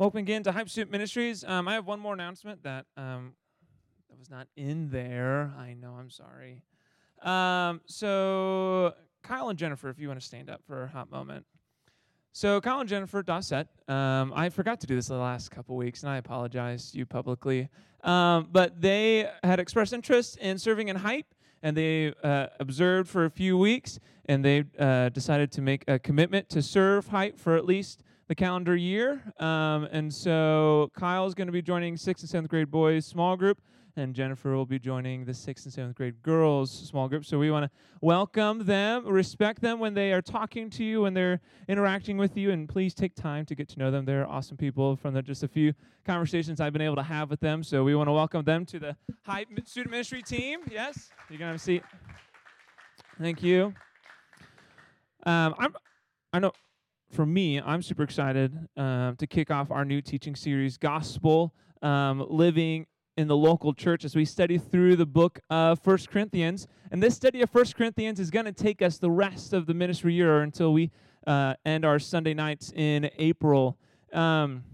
Welcome again to Hype Student Ministries. Um, I have one more announcement that um, that was not in there. I know. I'm sorry. Um, so Kyle and Jennifer, if you want to stand up for a hot moment. So Kyle and Jennifer Dossett, um, I forgot to do this the last couple weeks, and I apologize to you publicly. Um, but they had expressed interest in serving in Hype, and they uh, observed for a few weeks, and they uh, decided to make a commitment to serve Hype for at least the calendar year. Um, and so Kyle's going to be joining sixth and seventh grade boys small group, and Jennifer will be joining the sixth and seventh grade girls small group. So we want to welcome them, respect them when they are talking to you, when they're interacting with you, and please take time to get to know them. They're awesome people from the, just a few conversations I've been able to have with them. So we want to welcome them to the Hype Student Ministry team. Yes, you can have a seat. Thank you. Um, I'm, I know for me, I'm super excited um, to kick off our new teaching series, Gospel um, Living in the Local Church, as we study through the book of First Corinthians. And this study of First Corinthians is going to take us the rest of the ministry year until we uh, end our Sunday nights in April. Um,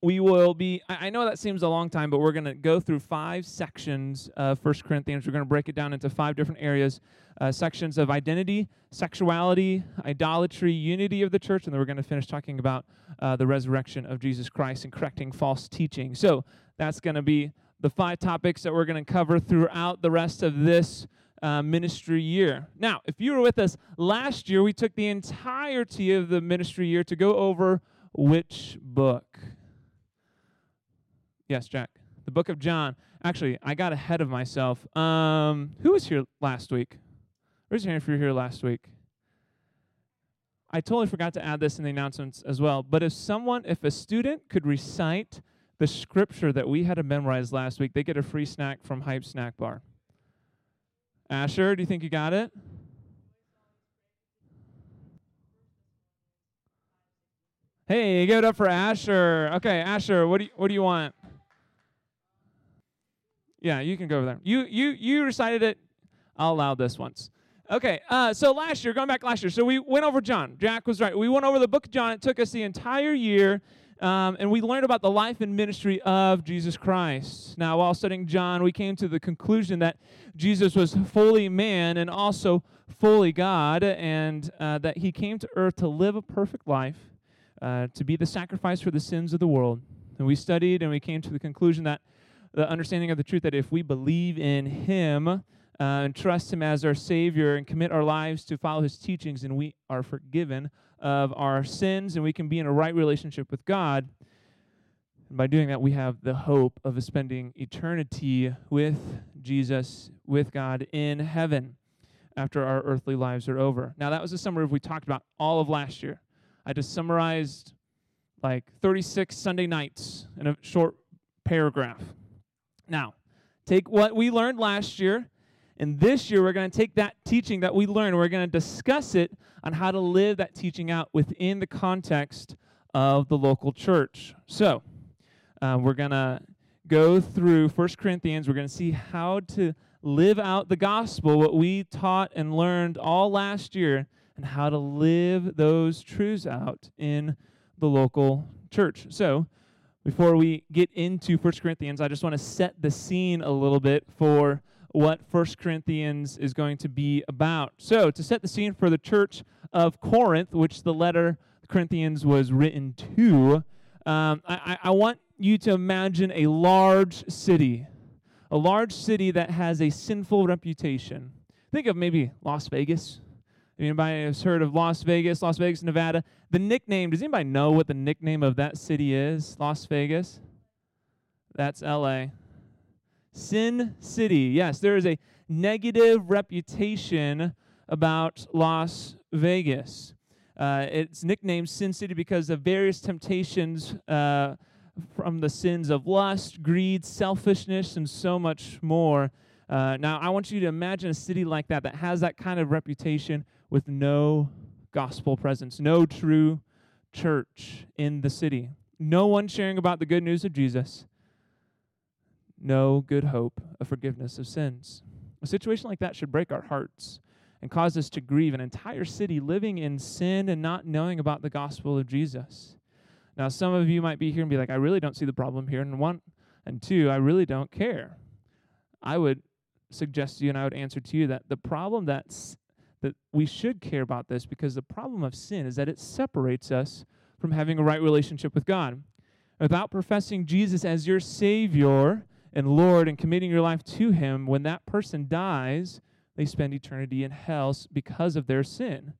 we will be i know that seems a long time but we're going to go through five sections of First corinthians. We're going to break it down into five different areas uh, sections of identity sexuality idolatry unity of the church and then we're going to finish talking about uh, the resurrection of jesus christ and correcting false teaching. So that's going to be the five topics that we're going to cover throughout the rest of this uh, ministry year. Now if you were with us last year we took the entirety of the ministry year to go over which book Yes, Jack. The book of John. Actually, I got ahead of myself. Um, who was here last week? Raise your hand if you were here last week. I totally forgot to add this in the announcements as well. But if someone, if a student could recite the scripture that we had to memorize last week, they get a free snack from Hype Snack Bar. Asher, do you think you got it? Hey, give it up for Asher. Okay, Asher, what do you, what do you want? Yeah, you can go over there. You you you recited it. I'll allow this once. Okay, uh, so last year, going back last year, so we went over John. Jack was right. We went over the book of John. It took us the entire year, um, and we learned about the life and ministry of Jesus Christ. Now, while studying John, we came to the conclusion that Jesus was fully man and also fully God, and uh, that he came to earth to live a perfect life, uh, to be the sacrifice for the sins of the world. And we studied, and we came to the conclusion that the understanding of the truth that if we believe in Him uh, and trust Him as our Savior and commit our lives to follow His teachings, and we are forgiven of our sins and we can be in a right relationship with God. And by doing that, we have the hope of spending eternity with Jesus, with God in heaven after our earthly lives are over. Now, that was a summary of we talked about all of last year. I just summarized like 36 Sunday nights in a short paragraph. Now, take what we learned last year, and this year we're going to take that teaching that we learned, we're going to discuss it on how to live that teaching out within the context of the local church. So, uh, we're going to go through First Corinthians. We're going to see how to live out the gospel, what we taught and learned all last year, and how to live those truths out in the local church. So, before we get into 1 Corinthians, I just want to set the scene a little bit for what 1 Corinthians is going to be about. So, to set the scene for the church of Corinth, which the letter Corinthians was written to, um, I, I want you to imagine a large city, a large city that has a sinful reputation. Think of maybe Las Vegas. Anybody has heard of Las Vegas, Las Vegas, Nevada? The nickname, does anybody know what the nickname of that city is? Las Vegas? That's LA. Sin City. Yes, there is a negative reputation about Las Vegas. Uh, it's nicknamed Sin City because of various temptations uh, from the sins of lust, greed, selfishness, and so much more. Uh, now, I want you to imagine a city like that that has that kind of reputation with no gospel presence, no true church in the city, no one sharing about the good news of Jesus, no good hope of forgiveness of sins. A situation like that should break our hearts and cause us to grieve an entire city living in sin and not knowing about the gospel of Jesus. Now, some of you might be here and be like, I really don't see the problem here. And one, and two, I really don't care. I would suggest to you and I would answer to you that the problem that's that we should care about this because the problem of sin is that it separates us from having a right relationship with God. Without professing Jesus as your Savior and Lord and committing your life to Him, when that person dies, they spend eternity in hell because of their sin.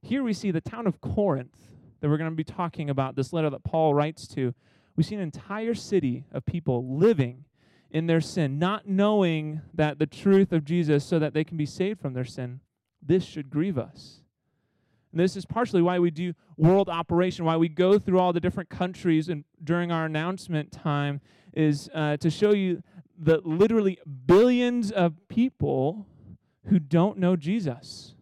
Here we see the town of Corinth that we're going to be talking about, this letter that Paul writes to. We see an entire city of people living in their sin, not knowing that the truth of Jesus so that they can be saved from their sin. This should grieve us. And this is partially why we do world operation, why we go through all the different countries and during our announcement time is uh, to show you the literally billions of people who don't know Jesus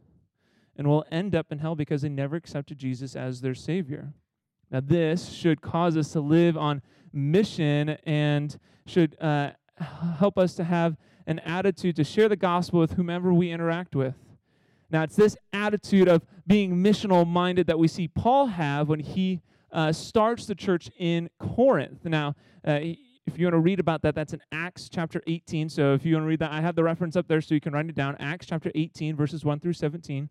and will end up in hell because they never accepted Jesus as their Savior. Now, this should cause us to live on mission and should uh, help us to have an attitude to share the gospel with whomever we interact with. Now, it's this attitude of being missional minded that we see Paul have when he uh, starts the church in Corinth. Now, uh, if you want to read about that, that's in Acts chapter 18. So if you want to read that, I have the reference up there so you can write it down. Acts chapter 18, verses 1 through 17.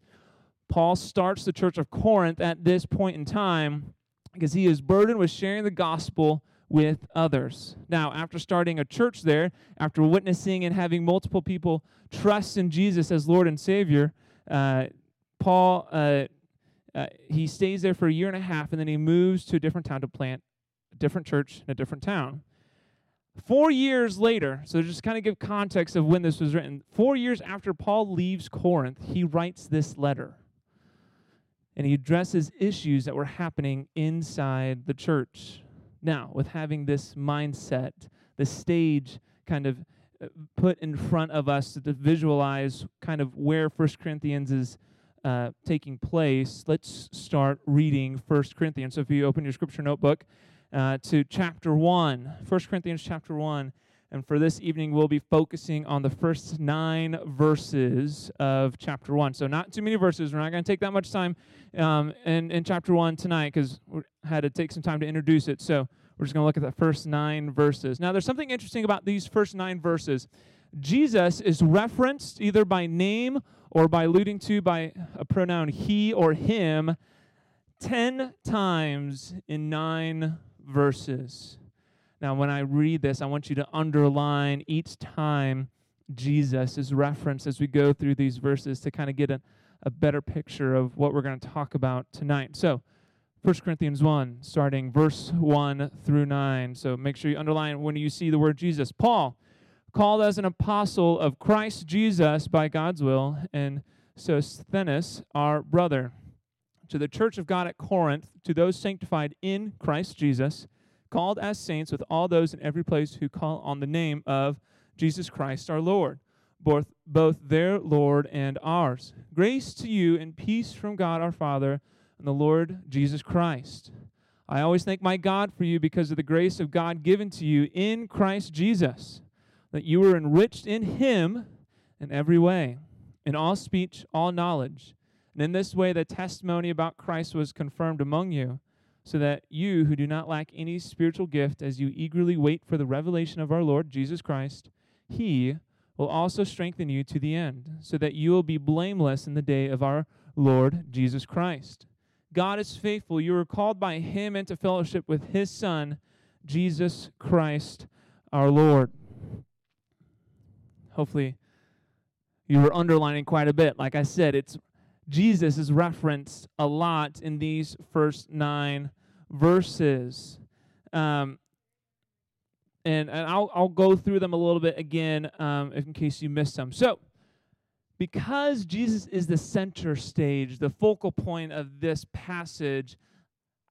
Paul starts the church of Corinth at this point in time because he is burdened with sharing the gospel with others. Now, after starting a church there, after witnessing and having multiple people trust in Jesus as Lord and Savior, uh, Paul uh, uh, he stays there for a year and a half, and then he moves to a different town to plant a different church in a different town. Four years later, so just kind of give context of when this was written. Four years after Paul leaves Corinth, he writes this letter and he addresses issues that were happening inside the church. Now, with having this mindset, the stage kind of uh, put in front of us to visualize kind of where First Corinthians is uh, taking place, let's start reading First Corinthians. So if you open your scripture notebook uh, to chapter 1, 1 Corinthians chapter 1, and for this evening, we'll be focusing on the first nine verses of chapter one. So, not too many verses. We're not going to take that much time um, in, in chapter one tonight because we had to take some time to introduce it. So, we're just going to look at the first nine verses. Now, there's something interesting about these first nine verses. Jesus is referenced either by name or by alluding to by a pronoun he or him 10 times in nine verses. Now, when I read this, I want you to underline each time Jesus is referenced as we go through these verses to kind of get a, a better picture of what we're going to talk about tonight. So, 1 Corinthians 1, starting verse 1 through 9. So make sure you underline when you see the word Jesus. Paul, called as an apostle of Christ Jesus by God's will, and Sosthenes, our brother, to the church of God at Corinth, to those sanctified in Christ Jesus called as saints with all those in every place who call on the name of Jesus Christ our Lord, both, both their Lord and ours. Grace to you and peace from God our Father and the Lord Jesus Christ. I always thank my God for you because of the grace of God given to you in Christ Jesus, that you were enriched in him in every way, in all speech, all knowledge. And in this way, the testimony about Christ was confirmed among you so that you who do not lack any spiritual gift, as you eagerly wait for the revelation of our Lord Jesus Christ, he will also strengthen you to the end, so that you will be blameless in the day of our Lord Jesus Christ. God is faithful. You are called by him into fellowship with his Son, Jesus Christ our Lord. Hopefully, you were underlining quite a bit. Like I said, it's Jesus is referenced a lot in these first nine verses. Um, and, and I'll, I'll go through them a little bit again um, in case you missed some. So, because Jesus is the center stage, the focal point of this passage,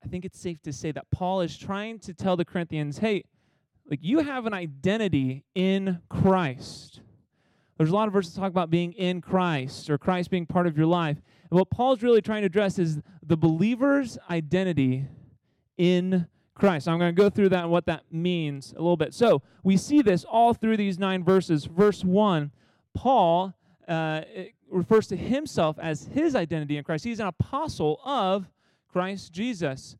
I think it's safe to say that Paul is trying to tell the Corinthians, hey, like you have an identity in Christ. There's a lot of verses talk about being in Christ or Christ being part of your life. And what Paul's really trying to address is the believer's identity in Christ. I'm going to go through that and what that means a little bit. So we see this all through these nine verses. Verse 1, Paul uh, refers to himself as his identity in Christ. He's an apostle of Christ Jesus.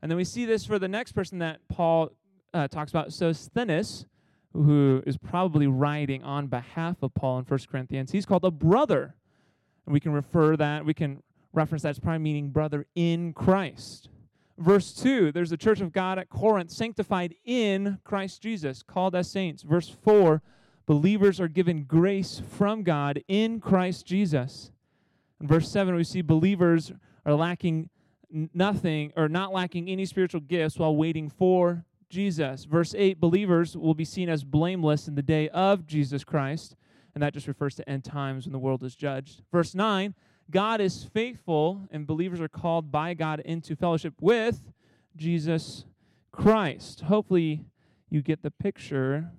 And then we see this for the next person that Paul uh, talks about, Sosthenes, who is probably writing on behalf of Paul in 1 Corinthians. He's called a brother. And we can refer that, we can reference that as probably meaning brother in Christ. Verse 2, there's the church of God at Corinth, sanctified in Christ Jesus, called as saints. Verse 4, believers are given grace from God in Christ Jesus. In verse 7, we see believers are lacking nothing or not lacking any spiritual gifts while waiting for Jesus. Verse 8 believers will be seen as blameless in the day of Jesus Christ, and that just refers to end times when the world is judged. Verse 9 God is faithful, and believers are called by God into fellowship with Jesus Christ. Hopefully, you get the picture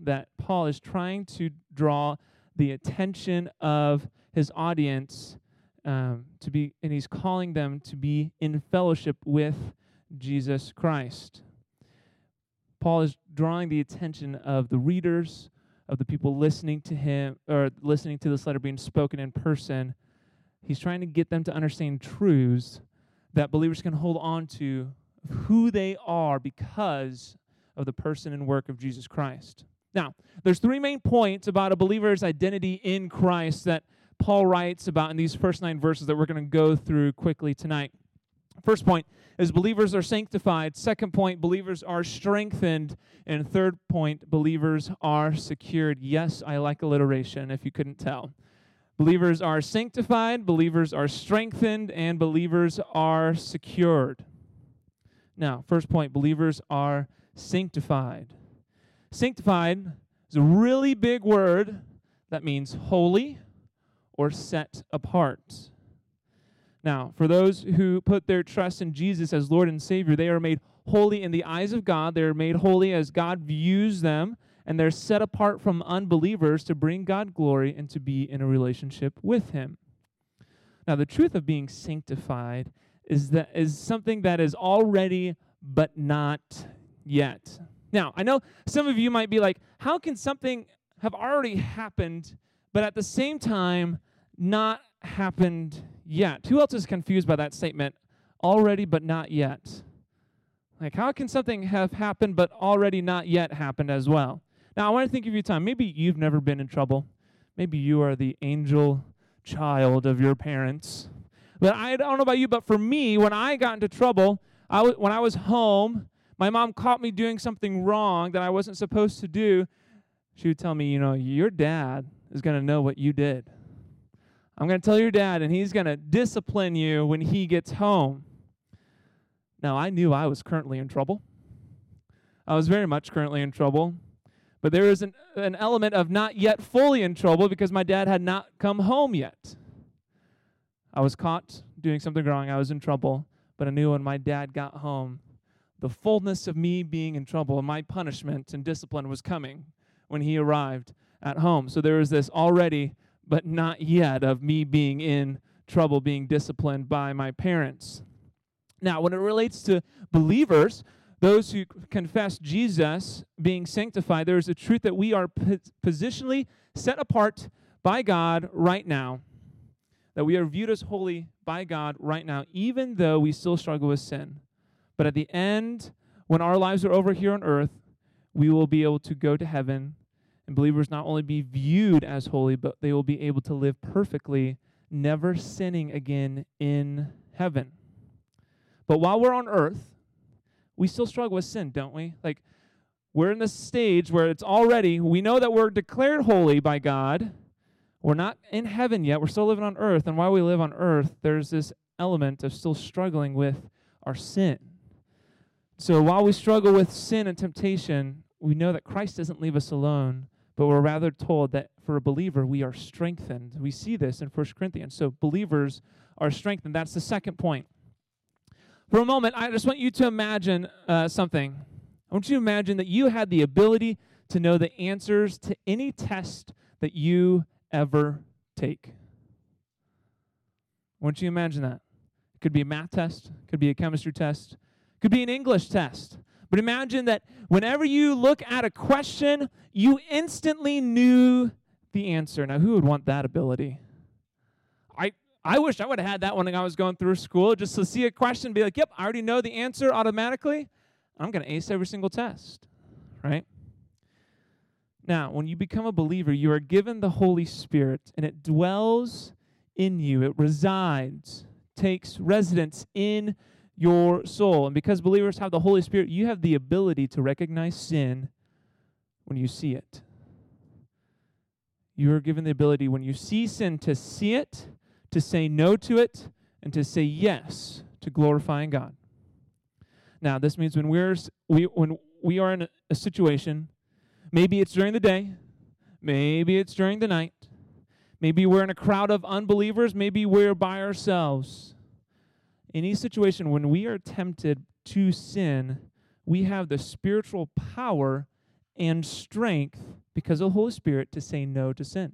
that Paul is trying to draw the attention of his audience um, to be, and he's calling them to be in fellowship with Jesus Christ. Paul is drawing the attention of the readers, of the people listening to him, or listening to this letter being spoken in person. He's trying to get them to understand truths that believers can hold on to who they are because of the person and work of Jesus Christ. Now, there's three main points about a believer's identity in Christ that Paul writes about in these first nine verses that we're going to go through quickly tonight. First point is believers are sanctified. Second point, believers are strengthened. And third point, believers are secured. Yes, I like alliteration, if you couldn't tell. Believers are sanctified, believers are strengthened, and believers are secured. Now, first point believers are sanctified. Sanctified is a really big word that means holy or set apart. Now, for those who put their trust in Jesus as Lord and Savior, they are made holy in the eyes of God. They are made holy as God views them, and they're set apart from unbelievers to bring God glory and to be in a relationship with Him. Now, the truth of being sanctified is that is something that is already but not yet. Now, I know some of you might be like, how can something have already happened, but at the same time not happened yet. Who else is confused by that statement? Already, but not yet. Like, how can something have happened, but already not yet happened as well? Now, I want to think of your time. Maybe you've never been in trouble. Maybe you are the angel child of your parents. But I don't know about you, but for me, when I got into trouble, I w- when I was home, my mom caught me doing something wrong that I wasn't supposed to do. She would tell me, you know, your dad is going to know what you did. I'm going to tell your dad, and he's going to discipline you when he gets home. Now, I knew I was currently in trouble. I was very much currently in trouble. But there was an, an element of not yet fully in trouble because my dad had not come home yet. I was caught doing something wrong. I was in trouble. But I knew when my dad got home, the fullness of me being in trouble and my punishment and discipline was coming when he arrived at home. So there was this already but not yet of me being in trouble, being disciplined by my parents. Now, when it relates to believers, those who confess Jesus being sanctified, there is a truth that we are positionally set apart by God right now, that we are viewed as holy by God right now, even though we still struggle with sin. But at the end, when our lives are over here on earth, we will be able to go to heaven and believers not only be viewed as holy, but they will be able to live perfectly, never sinning again in heaven. But while we're on earth, we still struggle with sin, don't we? Like, we're in this stage where it's already, we know that we're declared holy by God. We're not in heaven yet. We're still living on earth. And while we live on earth, there's this element of still struggling with our sin. So while we struggle with sin and temptation, we know that Christ doesn't leave us alone, but we're rather told that for a believer, we are strengthened. We see this in 1 Corinthians. So believers are strengthened. That's the second point. For a moment, I just want you to imagine uh, something. I want you to imagine that you had the ability to know the answers to any test that you ever take. I want you to imagine that. It could be a math test, could be a chemistry test, could be an English test. But imagine that whenever you look at a question, you instantly knew the answer. Now, who would want that ability? I, I wish I would have had that when I was going through school, just to see a question, be like, yep, I already know the answer automatically. I'm going to ace every single test, right? Now, when you become a believer, you are given the Holy Spirit, and it dwells in you, it resides, takes residence in your soul. And because believers have the Holy Spirit, you have the ability to recognize sin when you see it. You are given the ability when you see sin to see it, to say no to it, and to say yes to glorifying God. Now, this means when we're we when we are in a, a situation, maybe it's during the day, maybe it's during the night, maybe we're in a crowd of unbelievers, maybe we're by ourselves. Any situation when we are tempted to sin, we have the spiritual power and strength because of the Holy Spirit to say no to sin.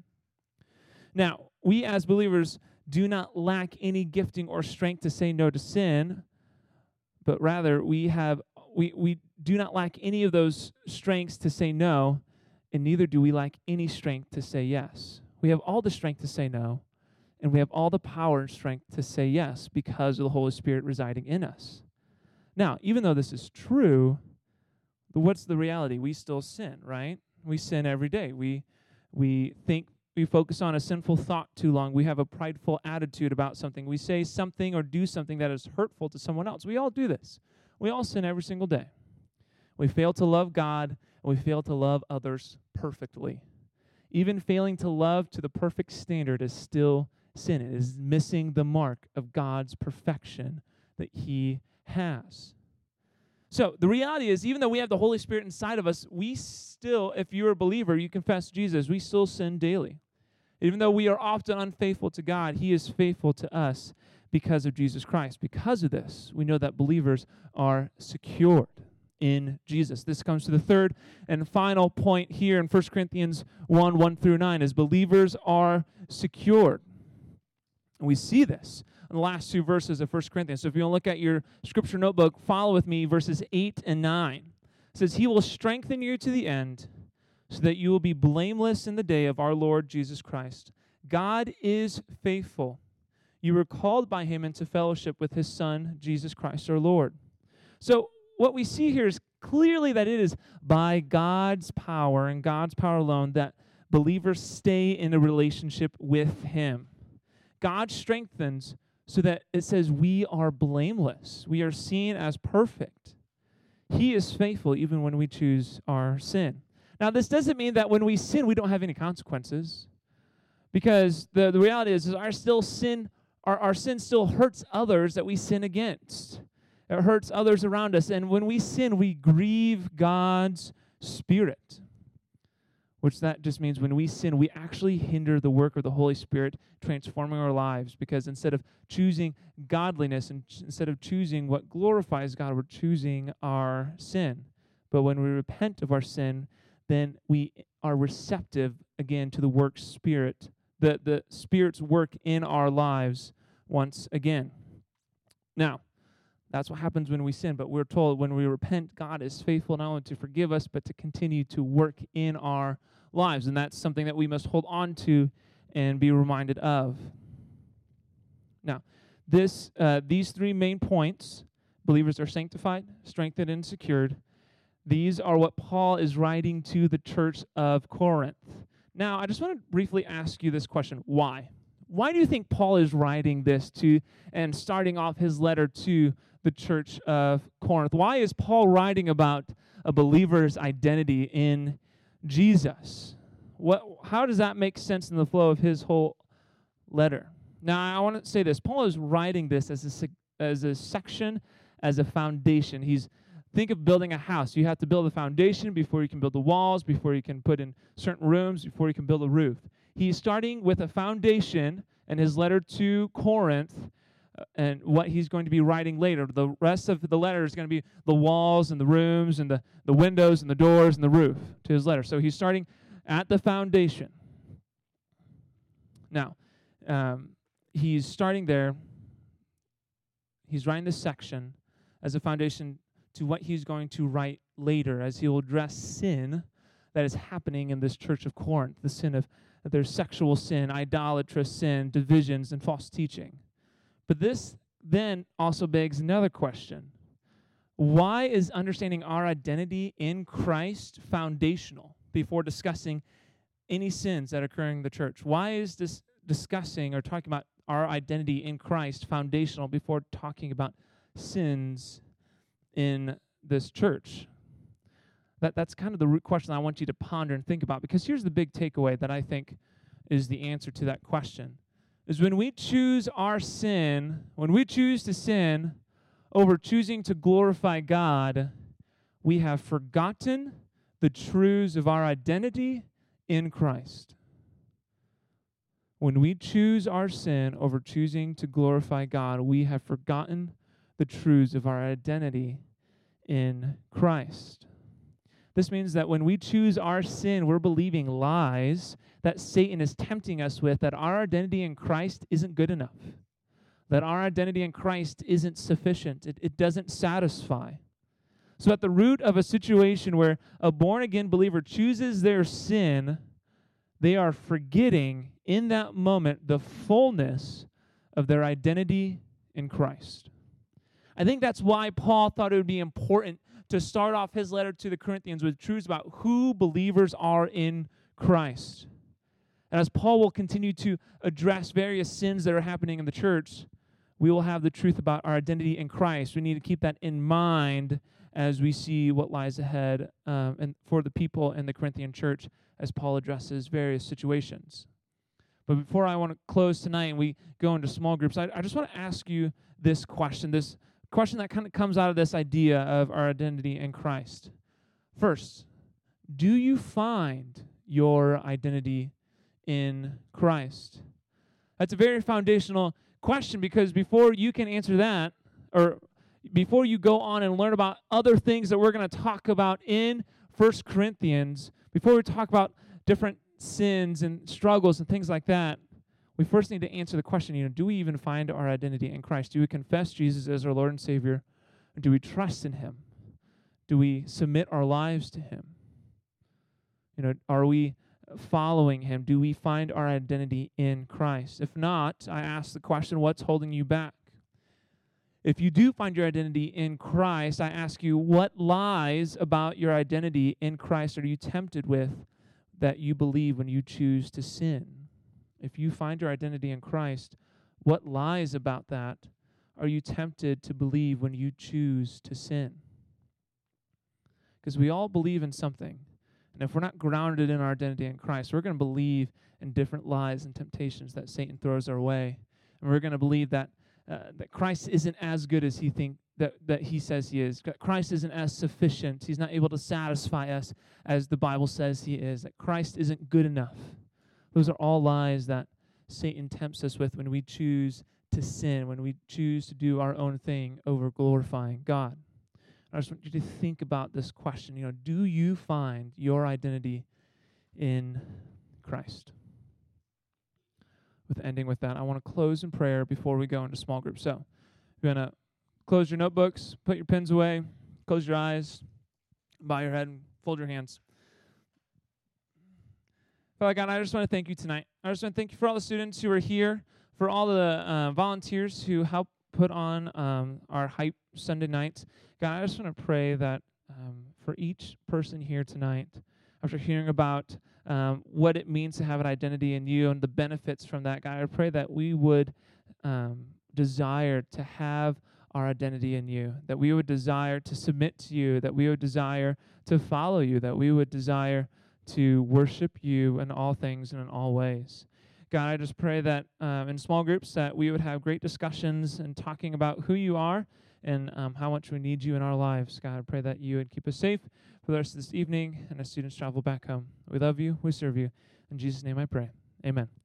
Now, we as believers do not lack any gifting or strength to say no to sin, but rather we have we, we do not lack any of those strengths to say no, and neither do we lack any strength to say yes. We have all the strength to say no, and we have all the power and strength to say yes because of the Holy Spirit residing in us. Now, even though this is true, what's the reality? We still sin, right? We sin every day. We we think we focus on a sinful thought too long. We have a prideful attitude about something. We say something or do something that is hurtful to someone else. We all do this. We all sin every single day. We fail to love God and we fail to love others perfectly. Even failing to love to the perfect standard is still sin. It is missing the mark of God's perfection that He has. So the reality is, even though we have the Holy Spirit inside of us, we still, if you're a believer, you confess Jesus, we still sin daily. Even though we are often unfaithful to God, He is faithful to us because of Jesus Christ. Because of this, we know that believers are secured in Jesus. This comes to the third and final point here in 1 Corinthians 1 1 through 9 is believers are secured. And we see this in the last two verses of 1 Corinthians. So if you want to look at your scripture notebook, follow with me verses 8 and 9. It says, He will strengthen you to the end so that you will be blameless in the day of our Lord Jesus Christ. God is faithful. You were called by him into fellowship with his Son, Jesus Christ our Lord. So, what we see here is clearly that it is by God's power and God's power alone that believers stay in a relationship with him. God strengthens so that it says we are blameless. We are seen as perfect. He is faithful even when we choose our sin. Now, this doesn't mean that when we sin, we don't have any consequences. Because the, the reality is, is our still sin, our, our sin still hurts others that we sin against. It hurts others around us. And when we sin, we grieve God's spirit which that just means when we sin, we actually hinder the work of the Holy Spirit transforming our lives because instead of choosing godliness and ch- instead of choosing what glorifies God, we're choosing our sin. But when we repent of our sin, then we are receptive again to the work spirit, the, the Spirit's work in our lives once again. Now, that's what happens when we sin. But we're told when we repent, God is faithful not only to forgive us, but to continue to work in our lives. And that's something that we must hold on to and be reminded of. Now, this, uh, these three main points believers are sanctified, strengthened, and secured. These are what Paul is writing to the church of Corinth. Now, I just want to briefly ask you this question why? Why do you think Paul is writing this to and starting off his letter to the church of Corinth? Why is Paul writing about a believer's identity in Jesus. What, how does that make sense in the flow of his whole letter? Now, I want to say this. Paul is writing this as a, as a section, as a foundation. He's think of building a house. You have to build a foundation before you can build the walls, before you can put in certain rooms, before you can build a roof. He's starting with a foundation in his letter to Corinth and what he's going to be writing later. The rest of the letter is going to be the walls and the rooms and the, the windows and the doors and the roof to his letter. So he's starting at the foundation. Now, um, he's starting there. He's writing this section as a foundation to what he's going to write later as he will address sin that is happening in this church of Corinth, the sin of there's sexual sin, idolatrous sin, divisions, and false teaching. But this then also begs another question Why is understanding our identity in Christ foundational before discussing any sins that are occurring in the church? Why is this discussing or talking about our identity in Christ foundational before talking about sins in this church? That, that's kind of the root question I want you to ponder and think about because here's the big takeaway that I think is the answer to that question. Is when we choose our sin, when we choose to sin over choosing to glorify God, we have forgotten the truths of our identity in Christ. When we choose our sin over choosing to glorify God, we have forgotten the truths of our identity in Christ. This means that when we choose our sin, we're believing lies that Satan is tempting us with that our identity in Christ isn't good enough, that our identity in Christ isn't sufficient, it, it doesn't satisfy. So, at the root of a situation where a born again believer chooses their sin, they are forgetting in that moment the fullness of their identity in Christ. I think that's why Paul thought it would be important to start off his letter to the Corinthians with truths about who believers are in Christ. And as Paul will continue to address various sins that are happening in the church, we will have the truth about our identity in Christ. We need to keep that in mind as we see what lies ahead um, and for the people in the Corinthian church as Paul addresses various situations. But before I want to close tonight and we go into small groups, I, I just want to ask you this question, this question that kind of comes out of this idea of our identity in Christ. First, do you find your identity in Christ? That's a very foundational question because before you can answer that, or before you go on and learn about other things that we're going to talk about in First Corinthians, before we talk about different sins and struggles and things like that, we first need to answer the question, you know, do we even find our identity in Christ? Do we confess Jesus as our Lord and Savior? Or do we trust in him? Do we submit our lives to him? You know, are we following him? Do we find our identity in Christ? If not, I ask the question, what's holding you back? If you do find your identity in Christ, I ask you, what lies about your identity in Christ are you tempted with that you believe when you choose to sin? If you find your identity in Christ, what lies about that are you tempted to believe when you choose to sin? Because we all believe in something. And if we're not grounded in our identity in Christ, we're going to believe in different lies and temptations that Satan throws our way. And we're going to believe that uh, that Christ isn't as good as he think that, that he says he is. That Christ isn't as sufficient. He's not able to satisfy us as the Bible says he is. That Christ isn't good enough. Those are all lies that Satan tempts us with when we choose to sin, when we choose to do our own thing over glorifying God. I just want you to think about this question. You know, do you find your identity in Christ? With ending with that, I want to close in prayer before we go into small groups. So, you're going to close your notebooks, put your pens away, close your eyes, bow your head, and fold your hands. Father God, I just want to thank you tonight. I just want to thank you for all the students who are here, for all the uh, volunteers who help put on um, our Hype Sunday nights. God, I just want to pray that um, for each person here tonight, after hearing about um, what it means to have an identity in you and the benefits from that, God, I pray that we would um, desire to have our identity in you, that we would desire to submit to you, that we would desire to follow you, that we would desire to worship you in all things and in all ways. God, I just pray that um, in small groups that we would have great discussions and talking about who you are and um, how much we need you in our lives. God, I pray that you would keep us safe for the rest of this evening and as students travel back home. We love you. We serve you. In Jesus' name I pray. Amen.